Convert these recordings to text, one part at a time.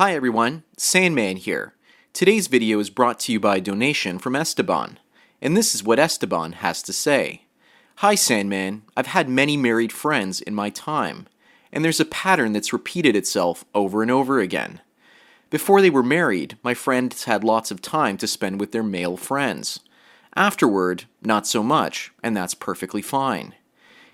Hi everyone, Sandman here. Today's video is brought to you by a donation from Esteban, and this is what Esteban has to say. Hi Sandman, I've had many married friends in my time, and there's a pattern that's repeated itself over and over again. Before they were married, my friends had lots of time to spend with their male friends. Afterward, not so much, and that's perfectly fine.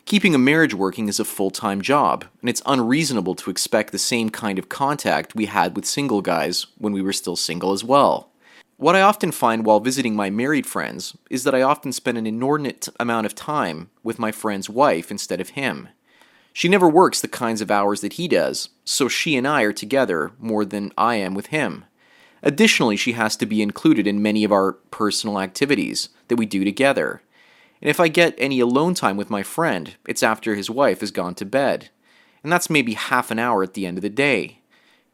Keeping a marriage working is a full time job, and it's unreasonable to expect the same kind of contact we had with single guys when we were still single as well. What I often find while visiting my married friends is that I often spend an inordinate amount of time with my friend's wife instead of him. She never works the kinds of hours that he does, so she and I are together more than I am with him. Additionally, she has to be included in many of our personal activities that we do together. And if I get any alone time with my friend, it's after his wife has gone to bed. And that's maybe half an hour at the end of the day.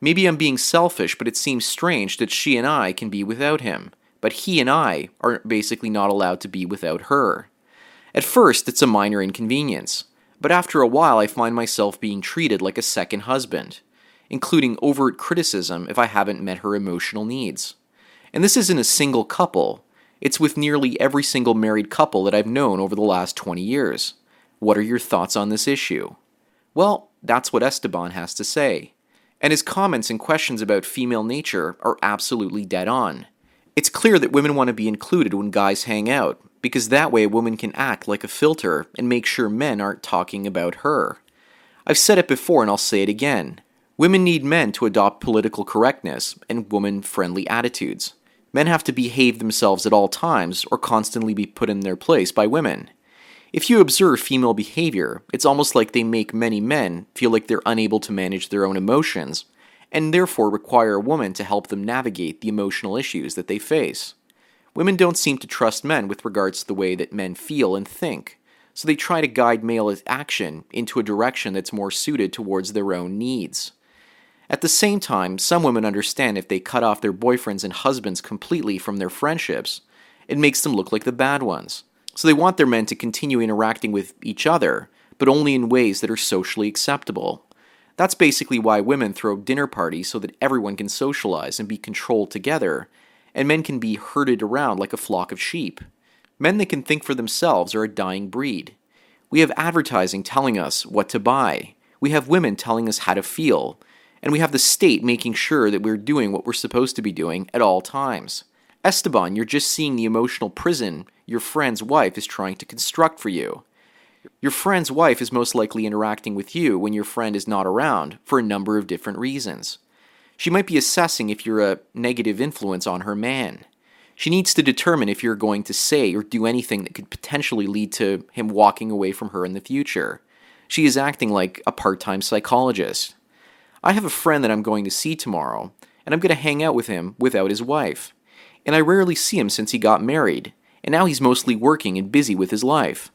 Maybe I'm being selfish, but it seems strange that she and I can be without him, but he and I are basically not allowed to be without her. At first, it's a minor inconvenience, but after a while, I find myself being treated like a second husband, including overt criticism if I haven't met her emotional needs. And this isn't a single couple, it's with nearly every single married couple that I've known over the last 20 years. What are your thoughts on this issue? Well, that's what Esteban has to say. And his comments and questions about female nature are absolutely dead on. It's clear that women want to be included when guys hang out, because that way a woman can act like a filter and make sure men aren't talking about her. I've said it before and I'll say it again. Women need men to adopt political correctness and woman friendly attitudes. Men have to behave themselves at all times or constantly be put in their place by women. If you observe female behavior, it's almost like they make many men feel like they're unable to manage their own emotions, and therefore require a woman to help them navigate the emotional issues that they face. Women don't seem to trust men with regards to the way that men feel and think, so they try to guide male action into a direction that's more suited towards their own needs. At the same time, some women understand if they cut off their boyfriends and husbands completely from their friendships, it makes them look like the bad ones. So they want their men to continue interacting with each other, but only in ways that are socially acceptable. That's basically why women throw dinner parties so that everyone can socialize and be controlled together, and men can be herded around like a flock of sheep. Men that can think for themselves are a dying breed. We have advertising telling us what to buy. We have women telling us how to feel and we have the state making sure that we're doing what we're supposed to be doing at all times. Esteban, you're just seeing the emotional prison your friend's wife is trying to construct for you. Your friend's wife is most likely interacting with you when your friend is not around for a number of different reasons. She might be assessing if you're a negative influence on her man. She needs to determine if you're going to say or do anything that could potentially lead to him walking away from her in the future. She is acting like a part time psychologist. I have a friend that I'm going to see tomorrow, and I'm going to hang out with him without his wife. And I rarely see him since he got married, and now he's mostly working and busy with his life.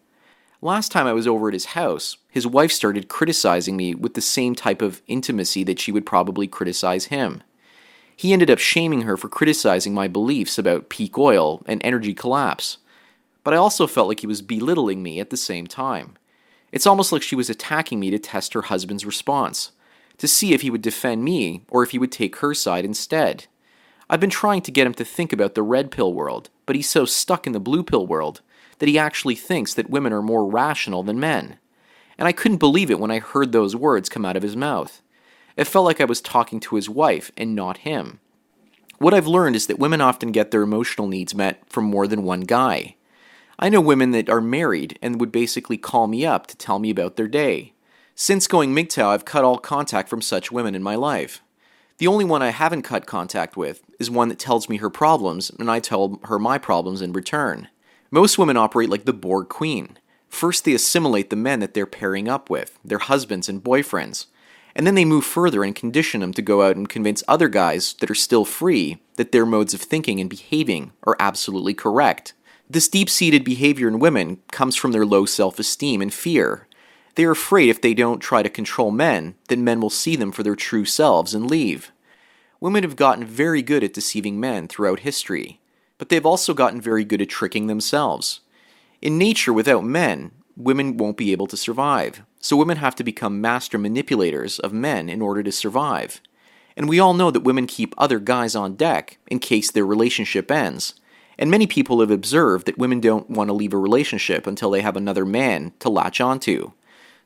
Last time I was over at his house, his wife started criticizing me with the same type of intimacy that she would probably criticize him. He ended up shaming her for criticizing my beliefs about peak oil and energy collapse. But I also felt like he was belittling me at the same time. It's almost like she was attacking me to test her husband's response to see if he would defend me or if he would take her side instead. I've been trying to get him to think about the red pill world, but he's so stuck in the blue pill world that he actually thinks that women are more rational than men. And I couldn't believe it when I heard those words come out of his mouth. It felt like I was talking to his wife and not him. What I've learned is that women often get their emotional needs met from more than one guy. I know women that are married and would basically call me up to tell me about their day. Since going MGTOW, I've cut all contact from such women in my life. The only one I haven't cut contact with is one that tells me her problems, and I tell her my problems in return. Most women operate like the Borg Queen. First, they assimilate the men that they're pairing up with, their husbands and boyfriends, and then they move further and condition them to go out and convince other guys that are still free that their modes of thinking and behaving are absolutely correct. This deep seated behavior in women comes from their low self esteem and fear, they are afraid if they don't try to control men, then men will see them for their true selves and leave. Women have gotten very good at deceiving men throughout history, but they've also gotten very good at tricking themselves. In nature, without men, women won't be able to survive, so women have to become master manipulators of men in order to survive. And we all know that women keep other guys on deck in case their relationship ends. And many people have observed that women don't want to leave a relationship until they have another man to latch onto.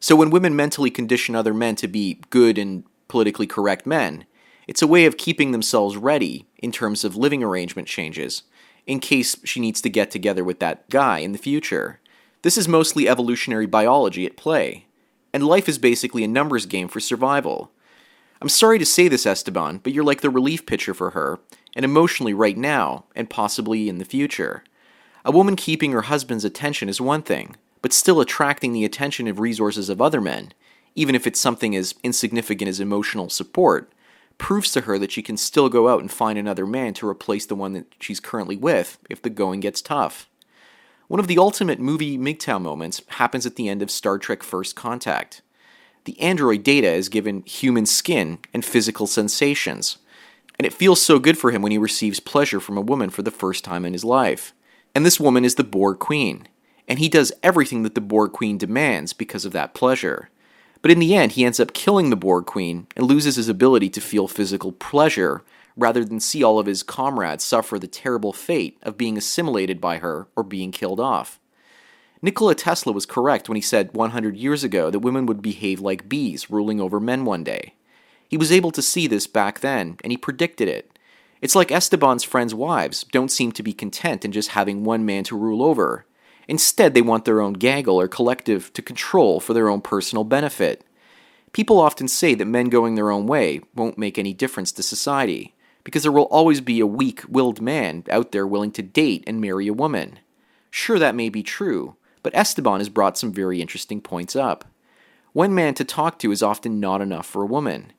So when women mentally condition other men to be good and politically correct men, it's a way of keeping themselves ready in terms of living arrangement changes in case she needs to get together with that guy in the future. This is mostly evolutionary biology at play, and life is basically a numbers game for survival. I'm sorry to say this, Esteban, but you're like the relief pitcher for her, and emotionally right now, and possibly in the future. A woman keeping her husband's attention is one thing, but still attracting the attention and resources of other men, even if it's something as insignificant as emotional support, proves to her that she can still go out and find another man to replace the one that she's currently with if the going gets tough. One of the ultimate movie MGTOW moments happens at the end of Star Trek First Contact. The android Data is given human skin and physical sensations, and it feels so good for him when he receives pleasure from a woman for the first time in his life. And this woman is the Borg Queen, and he does everything that the Borg Queen demands because of that pleasure. But in the end, he ends up killing the Borg Queen and loses his ability to feel physical pleasure rather than see all of his comrades suffer the terrible fate of being assimilated by her or being killed off. Nikola Tesla was correct when he said 100 years ago that women would behave like bees ruling over men one day. He was able to see this back then, and he predicted it. It's like Esteban's friends' wives don't seem to be content in just having one man to rule over. Instead, they want their own gaggle or collective to control for their own personal benefit. People often say that men going their own way won't make any difference to society, because there will always be a weak willed man out there willing to date and marry a woman. Sure, that may be true, but Esteban has brought some very interesting points up. One man to talk to is often not enough for a woman.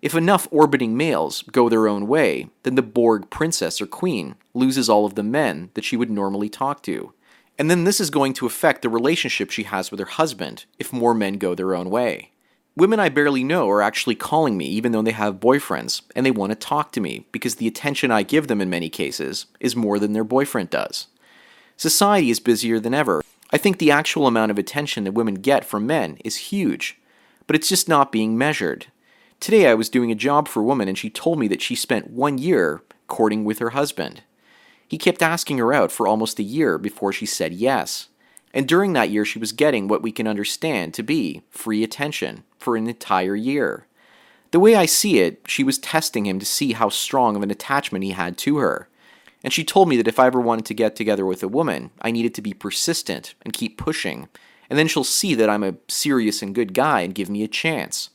If enough orbiting males go their own way, then the Borg princess or queen loses all of the men that she would normally talk to. And then this is going to affect the relationship she has with her husband if more men go their own way. Women I barely know are actually calling me even though they have boyfriends, and they want to talk to me because the attention I give them in many cases is more than their boyfriend does. Society is busier than ever. I think the actual amount of attention that women get from men is huge, but it's just not being measured. Today I was doing a job for a woman and she told me that she spent one year courting with her husband. He kept asking her out for almost a year before she said yes. And during that year, she was getting what we can understand to be free attention for an entire year. The way I see it, she was testing him to see how strong of an attachment he had to her. And she told me that if I ever wanted to get together with a woman, I needed to be persistent and keep pushing, and then she'll see that I'm a serious and good guy and give me a chance.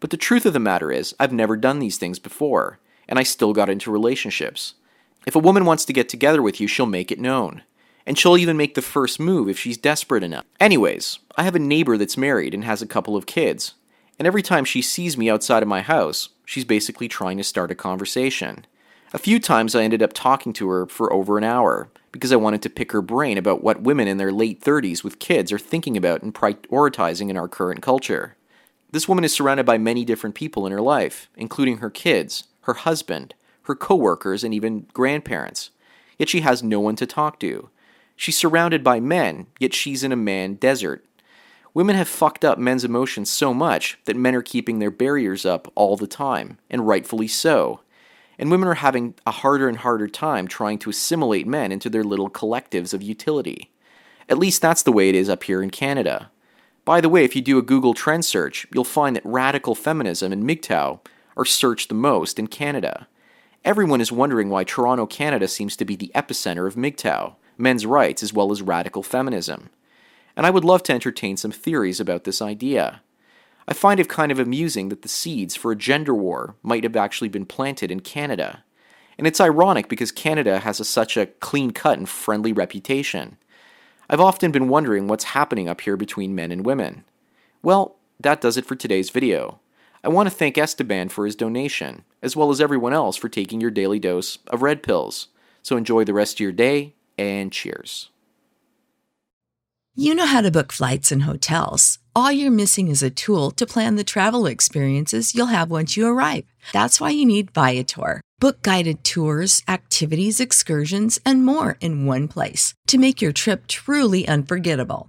But the truth of the matter is, I've never done these things before, and I still got into relationships. If a woman wants to get together with you, she'll make it known and she'll even make the first move if she's desperate enough. Anyways, I have a neighbor that's married and has a couple of kids, and every time she sees me outside of my house, she's basically trying to start a conversation. A few times I ended up talking to her for over an hour because I wanted to pick her brain about what women in their late 30s with kids are thinking about and prioritizing in our current culture. This woman is surrounded by many different people in her life, including her kids, her husband, her coworkers, and even grandparents. Yet she has no one to talk to. She's surrounded by men, yet she's in a man desert. Women have fucked up men's emotions so much that men are keeping their barriers up all the time, and rightfully so. And women are having a harder and harder time trying to assimilate men into their little collectives of utility. At least that's the way it is up here in Canada. By the way, if you do a Google trend search, you'll find that radical feminism and MGTOW are searched the most in Canada. Everyone is wondering why Toronto, Canada seems to be the epicenter of MGTOW men's rights as well as radical feminism. And I would love to entertain some theories about this idea. I find it kind of amusing that the seeds for a gender war might have actually been planted in Canada. And it's ironic because Canada has a, such a clean cut and friendly reputation. I've often been wondering what's happening up here between men and women. Well, that does it for today's video. I want to thank Esteban for his donation, as well as everyone else for taking your daily dose of red pills. So enjoy the rest of your day and cheers. You know how to book flights and hotels. All you're missing is a tool to plan the travel experiences you'll have once you arrive. That's why you need Viator. Book guided tours, activities, excursions, and more in one place to make your trip truly unforgettable.